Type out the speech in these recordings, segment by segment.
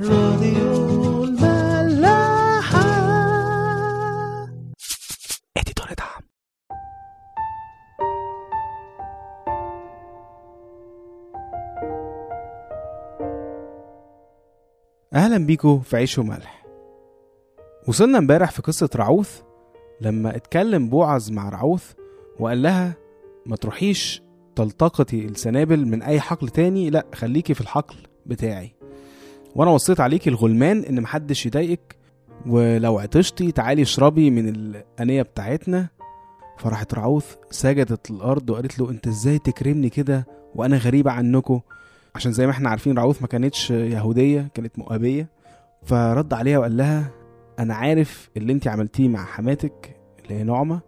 راديو الملاحة. اديتور دعم. أهلا بيكم في عيش وملح. وصلنا امبارح في قصة رعوث. لما اتكلم بوعز مع رعوث وقال لها ما تروحيش تلتقطي السنابل من أي حقل تاني لا خليكي في الحقل بتاعي. وأنا وصيت عليكي الغلمان إن محدش يضايقك ولو عطشتي تعالي اشربي من الانية بتاعتنا. فراحت رعوث سجدت الأرض وقالت له أنت إزاي تكرمني كده وأنا غريبة عنكم عشان زي ما إحنا عارفين رعوث ما كانتش يهودية كانت مؤابية فرد عليها وقال لها أنا عارف اللي أنت عملتيه مع حماتك اللي هي نعمة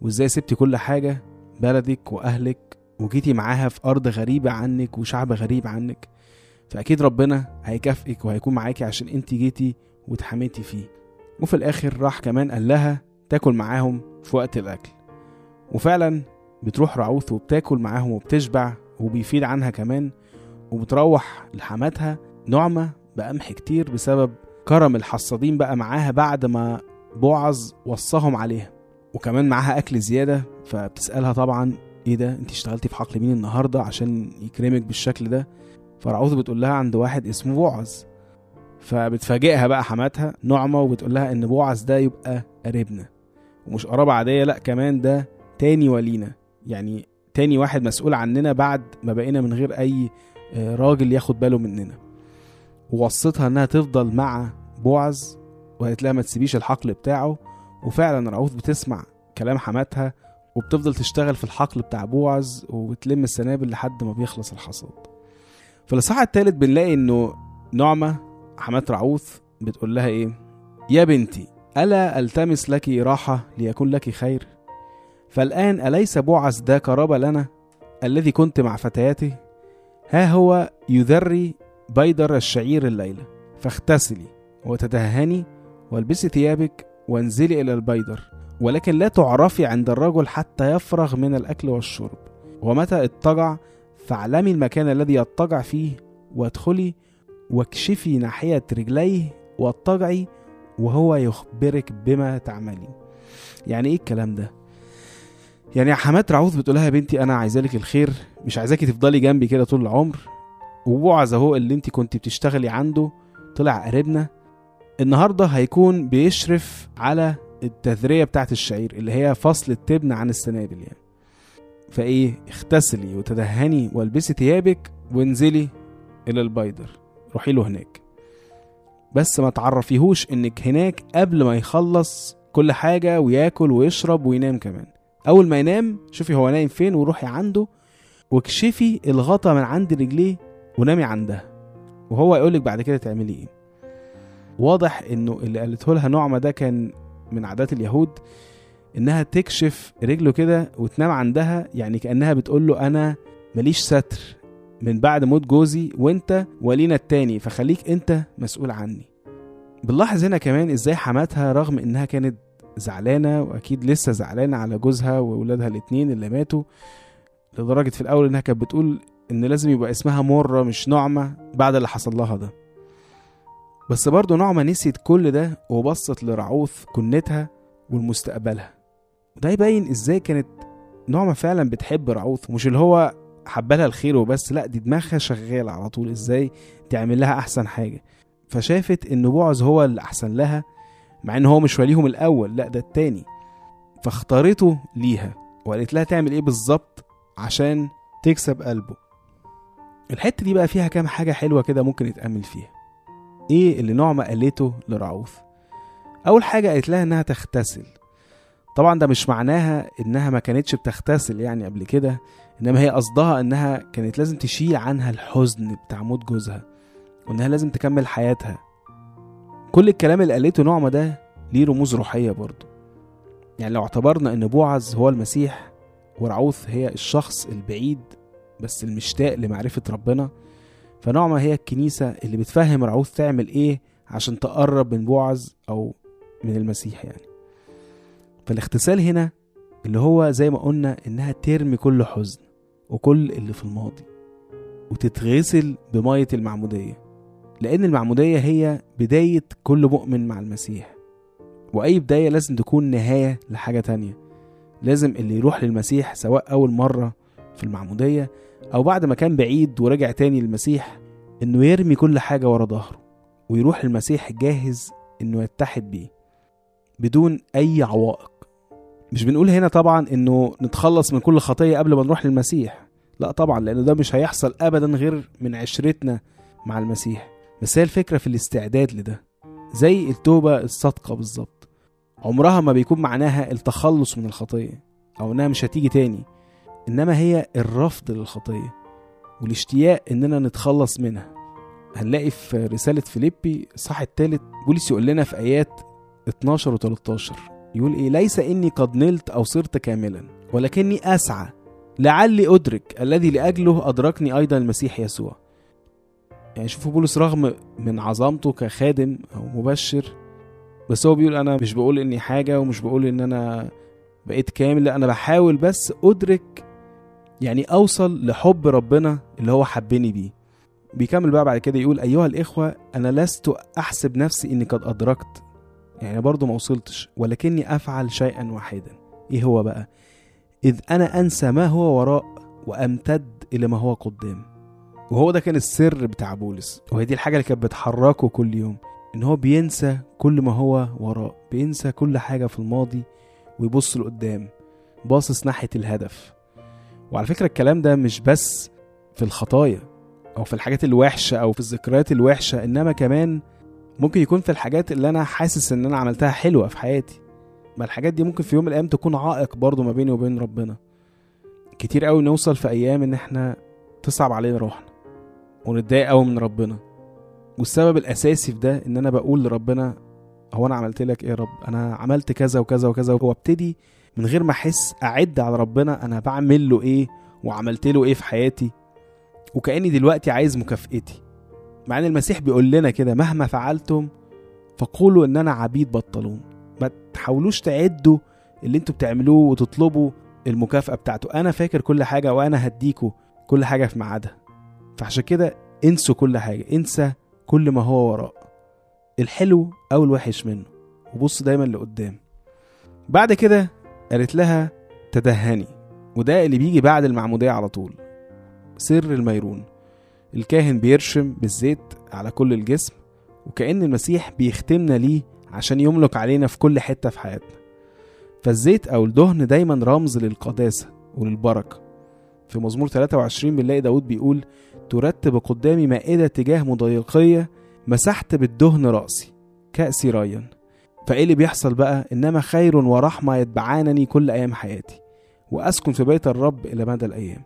وإزاي سبتي كل حاجة بلدك وأهلك وجيتي معاها في أرض غريبة عنك وشعب غريب عنك. فأكيد ربنا هيكافئك وهيكون معاكي عشان انت جيتي واتحميتي فيه. وفي الآخر راح كمان قال لها تاكل معاهم في وقت الأكل. وفعلا بتروح رعوث وبتاكل معاهم وبتشبع وبيفيد عنها كمان وبتروح لحماتها نعمة بقمح كتير بسبب كرم الحصادين بقى معاها بعد ما بوعز وصاهم عليها. وكمان معاها أكل زيادة فبتسألها طبعا إيه ده؟ انت اشتغلتي في حقل مين النهارده عشان يكرمك بالشكل ده؟ فرعوث بتقول لها عند واحد اسمه بوعز فبتفاجئها بقى حماتها نعمة وبتقول لها إن بوعز ده يبقى قريبنا. ومش قرابة عادية لأ كمان ده تاني ولينا. يعني تاني واحد مسؤول عننا بعد ما بقينا من غير أي آه، راجل ياخد باله مننا. ووصتها إنها تفضل مع بوعز وقالت لها ما تسيبيش الحقل بتاعه. وفعلا رعوث بتسمع كلام حماتها وبتفضل تشتغل في الحقل بتاع بوعز وبتلم السنابل لحد ما بيخلص الحصاد. في الاصحاح التالت بنلاقي إنه نعمة حمات رعوث بتقول لها إيه؟ يا بنتي ألا ألتمس لك راحة ليكون لك خير؟ فالآن أليس بوعز ده قرابة لنا الذي كنت مع فتياته ها هو يذري بيدر الشعير الليلة فاغتسلي وتدهني والبسي ثيابك وانزلي إلى البيدر ولكن لا تعرفي عند الرجل حتى يفرغ من الأكل والشرب. ومتى اضطجع فاعلمي المكان الذي يضطجع فيه وادخلي واكشفي ناحية رجليه واضطجعي وهو يخبرك بما تعملين يعني إيه الكلام ده؟ يعني حمات رعوث بتقولها يا بنتي أنا عايزالك الخير مش عايزاكي تفضلي جنبي كده طول العمر. وبوعز أهو اللي انت كنت بتشتغلي عنده طلع قريبنا. النهارده هيكون بيشرف على التذرية بتاعت الشعير اللي هي فصل التبن عن السنابل يعني. فايه اغتسلي وتدهني والبسي ثيابك وانزلي إلى البيدر. روحي له هناك. بس ما تعرفيهوش إنك هناك قبل ما يخلص كل حاجة وياكل ويشرب وينام كمان. أول ما ينام شوفي هو نايم فين وروحي عنده واكشفي الغطا من عند رجليه ونامي عندها. وهو يقولك بعد كده تعملي إيه. واضح إنه اللي قالته لها نعمة ده كان من عادات اليهود. إنها تكشف رجله كده وتنام عندها يعني كأنها بتقول له أنا ماليش ستر من بعد موت جوزي وأنت ولينا التاني فخليك أنت مسؤول عني. بنلاحظ هنا كمان إزاي حماتها رغم إنها كانت زعلانة وأكيد لسه زعلانة على جوزها وولادها الاتنين اللي ماتوا لدرجة في الأول إنها كانت بتقول إن لازم يبقى اسمها مرة مش نعمة بعد اللي حصل لها ده. بس برضه نعمة نسيت كل ده وبصت لرعوث كنتها والمستقبلها وده يبين إزاي كانت نعمة فعلا بتحب رعوث ومش اللي هو حبالها الخير وبس لا دي دماغها شغال على طول إزاي تعمل لها أحسن حاجة. فشافت إن بوعز هو اللي أحسن لها مع إن هو مش وليهم الأول لا ده التاني. فاختارته ليها وقالت لها تعمل إيه بالظبط عشان تكسب قلبه. الحتة دي بقى فيها كام حاجة حلوة كده ممكن يتأمل فيها. إيه اللي نعمة قالته لرعوث أول حاجة قالت لها إنها تغتسل. طبعا ده مش معناها إنها ما كانتش بتغتسل يعني قبل كده إنما هي قصدها إنها كانت لازم تشيل عنها الحزن بتاع موت جوزها وإنها لازم تكمل حياتها. كل الكلام اللي قالته نعمة ده ليه رموز روحية برضه. يعني لو اعتبرنا إن بوعز هو المسيح ورعوث هي الشخص البعيد بس المشتاق لمعرفة ربنا فنعمة هي الكنيسة اللي بتفهم رعوث تعمل إيه عشان تقرب من بوعز أو من المسيح يعني. فالاغتسال هنا اللي هو زي ما قلنا إنها ترمي كل حزن وكل اللي في الماضي وتتغسل بمية المعمودية لأن المعمودية هي بداية كل مؤمن مع المسيح. وأي بداية لازم تكون نهاية لحاجة تانية. لازم اللي يروح للمسيح سواء أول مرة في المعمودية أو بعد ما كان بعيد ورجع تاني للمسيح إنه يرمي كل حاجة ورا ظهره ويروح للمسيح جاهز إنه يتحد بيه بدون أي عوائق. مش بنقول هنا طبعا إنه نتخلص من كل خطية قبل ما نروح للمسيح. لا طبعا لأنه ده مش هيحصل أبدا غير من عشرتنا مع المسيح. بس هي الفكرة في الاستعداد لده. زي التوبة الصادقة بالظبط. عمرها ما بيكون معناها التخلص من الخطية أو إنها مش هتيجي تاني. إنما هي الرفض للخطية والاشتياق إننا نتخلص منها. هنلاقي في رسالة فيليبي الصح الثالث بولس يقول لنا في آيات 12 و 13 يقول إيه ليس إني قد نلت أو صرت كاملا ولكني أسعى. لعلي أدرك الذي لأجله أدركني أيضا المسيح يسوع. يعني شوفوا بولس رغم من عظمته كخادم أو مبشر بس هو بيقول أنا مش بقول إني حاجة ومش بقول إن أنا بقيت كامل لأ أنا بحاول بس أدرك يعني أوصل لحب ربنا اللي هو حبني بيه. بيكمل بقى بعد كده يقول أيها الإخوة أنا لست أحسب نفسي إني قد أدركت يعني برضه ما وصلتش ولكني أفعل شيئا واحدا. إيه هو بقى؟ إذ أنا أنسى ما هو وراء وأمتد إلى ما هو قدام. وهو ده كان السر بتاع بولس. وهي دي الحاجة اللي كانت بتحركه كل يوم. إن هو بينسى كل ما هو وراء بينسى كل حاجة في الماضي ويبص لقدام باصص ناحية الهدف. وعلى فكرة الكلام ده مش بس في الخطايا أو في الحاجات الوحشة أو في الذكريات الوحشة إنما كمان ممكن يكون في الحاجات اللي أنا حاسس إن أنا عملتها حلوة في حياتي. ما الحاجات دي ممكن في يوم من الأيام تكون عائق برضه ما بيني وبين ربنا. كتير قوي نوصل في أيام إن إحنا تصعب علينا روحنا ونتضايق قوي من ربنا. والسبب الأساسي في ده إن أنا بقول لربنا هو أنا عملت لك إيه يا رب؟ أنا عملت كذا وكذا وكذا. وابتدي من غير ما أحس أعد على ربنا أنا بعمل له إيه وعملت له إيه في حياتي. وكأني دلوقتي عايز مكافئتي مع إن المسيح بيقول لنا كده مهما فعلتم فقولوا ان أنا عبيد بطلون. ما تحاولوش تعدوا اللي أنتوا بتعملوه وتطلبوا المكافأة بتاعته. أنا فاكر كل حاجة وأنا هديكوا كل حاجة في ميعادها. فعشان كده انسوا كل حاجة انسى كل ما هو وراء. الحلو أو الوحش منه. وبص دايما لقدام. بعد كده قالت لها تدهني. وده اللي بيجي بعد المعمودية على طول. سر الميرون. الكاهن بيرشم بالزيت على كل الجسم وكأن المسيح بيختمنا ليه عشان يملك علينا في كل حتة في حياتنا. فالزيت أو الدهن دايما رمز للقداسة وللبركة. في مزمور 23 بنلاقي داود بيقول ترتب قدامي مائدة تجاه مضايقية مسحت بالدهن رأسي كأسي ريا فإيه اللي بيحصل بقى؟ إنما خير ورحمة يتبعانني كل أيام حياتي وأسكن في بيت الرب إلى مدى الأيام.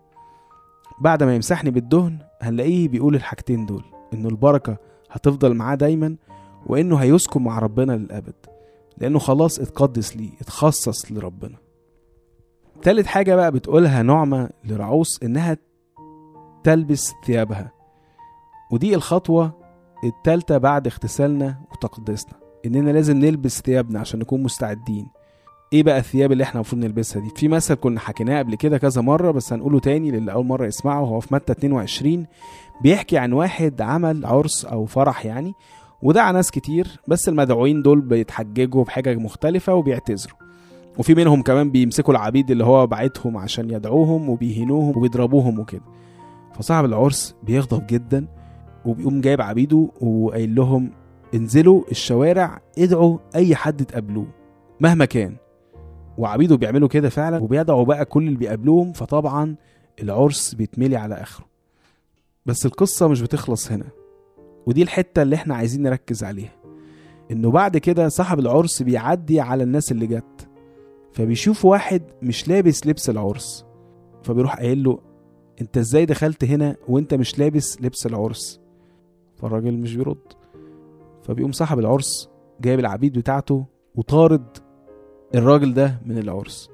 بعد ما يمسحني بالدهن هنلاقيه بيقول الحاجتين دول إنه البركة هتفضل معاه دايما وإنه هيسكن مع ربنا للأبد لأنه خلاص اتقدس ليه اتخصص لربنا. تالت حاجة بقى بتقولها نعمة لرعوس إنها تلبس ثيابها ودي الخطوة التالتة بعد اغتسالنا وتقديسنا إننا لازم نلبس ثيابنا عشان نكون مستعدين. إيه بقى الثياب اللي إحنا المفروض نلبسها دي؟ في مثل كنا حكيناه قبل كده كذا مرة بس هنقوله تاني للي أول مرة يسمعه هو في متى 22 بيحكي عن واحد عمل عرس أو فرح يعني ودعا ناس كتير بس المدعوين دول بيتحججوا بحاجة مختلفة وبيعتذروا. وفي منهم كمان بيمسكوا العبيد اللي هو بعتهم عشان يدعوهم وبيهنوهم وبيضربوهم وكده. فصاحب العرس بيغضب جدا وبيقوم جايب عبيده وقايل لهم انزلوا الشوارع ادعوا أي حد تقابلوه مهما كان. وعبيده بيعملوا كده فعلا وبيدعوا بقى كل اللي بيقابلوهم فطبعا العرس بيتملي على آخره. بس القصة مش بتخلص هنا ودي الحتة اللي إحنا عايزين نركز عليها. إنه بعد كده صاحب العرس بيعدي على الناس اللي جت فبيشوف واحد مش لابس لبس العرس فبيروح قايل له أنت إزاي دخلت هنا وأنت مش لابس لبس العرس؟ فالراجل مش بيرد. فبيقوم صاحب العرس جايب العبيد بتاعته وطارد الراجل ده من العرس.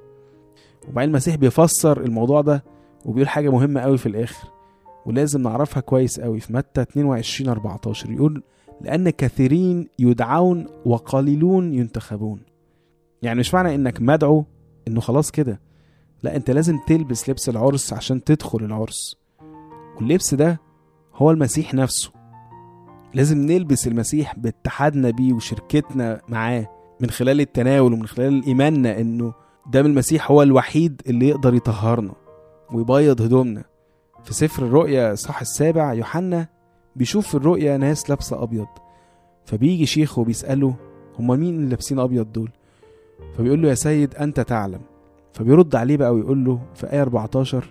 وبعدين المسيح بيفسر الموضوع ده وبيقول حاجة مهمة قوي في الآخر ولازم نعرفها كويس قوي في متى 22 14 يقول لأن كثيرين يدعون وقليلون ينتخبون. يعني مش معنى إنك مدعو إنه خلاص كده. لا أنت لازم تلبس لبس العرس عشان تدخل العرس. واللبس ده هو المسيح نفسه. لازم نلبس المسيح باتحادنا بيه وشركتنا معاه. من خلال التناول ومن خلال إيماننا إنه دم المسيح هو الوحيد اللي يقدر يطهرنا ويبيض هدومنا. في سفر الرؤيا صح السابع يوحنا بيشوف في الرؤيا ناس لابسة أبيض. فبيجي شيخ وبيسأله هما مين اللي لابسين أبيض دول؟ فبيقول له يا سيد أنت تعلم. فبيرد عليه بقى ويقول له في آية 14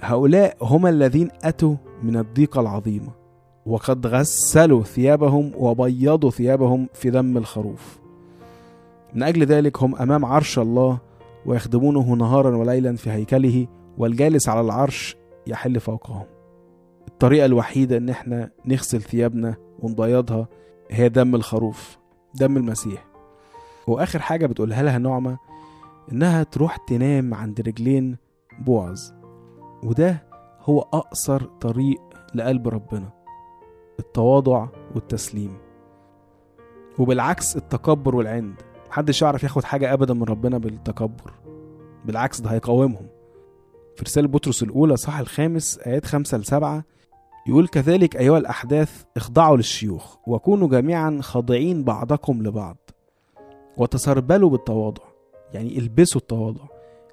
هؤلاء هم الذين أتوا من الضيقة العظيمة وقد غسلوا ثيابهم وبيضوا ثيابهم في دم الخروف. من أجل ذلك هم أمام عرش الله ويخدمونه نهارا وليلا في هيكله والجالس على العرش يحل فوقهم. الطريقة الوحيدة إن إحنا نغسل ثيابنا ونبيضها هي دم الخروف دم المسيح. وآخر حاجة بتقولها لها نعمة إنها تروح تنام عند رجلين بوعز وده هو أقصر طريق لقلب ربنا التواضع والتسليم. وبالعكس التكبر والعند. محدش يعرف ياخد حاجة أبدا من ربنا بالتكبر. بالعكس ده هيقاومهم. في رسالة بطرس الأولى صح الخامس آيات خمسة لسبعة يقول كذلك أيها الأحداث اخضعوا للشيوخ وكونوا جميعا خاضعين بعضكم لبعض. وتسربلوا بالتواضع يعني البسوا التواضع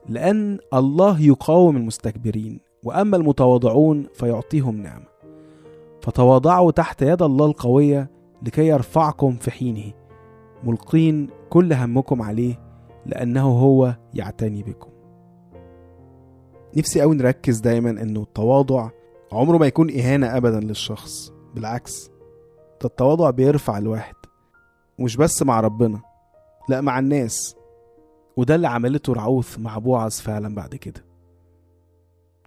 لأن الله يقاوم المستكبرين وأما المتواضعون فيعطيهم نعمة. فتواضعوا تحت يد الله القوية لكي يرفعكم في حينه ملقين كل همكم عليه لأنه هو يعتني بكم. نفسي أوي نركز دايما إنه التواضع عمره ما يكون إهانة أبدا للشخص بالعكس ده التواضع بيرفع الواحد ومش بس مع ربنا لا مع الناس وده اللي عملته رعوث مع بوعز فعلا بعد كده.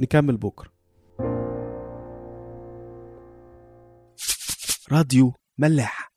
نكمل بكرة. راديو ملاح.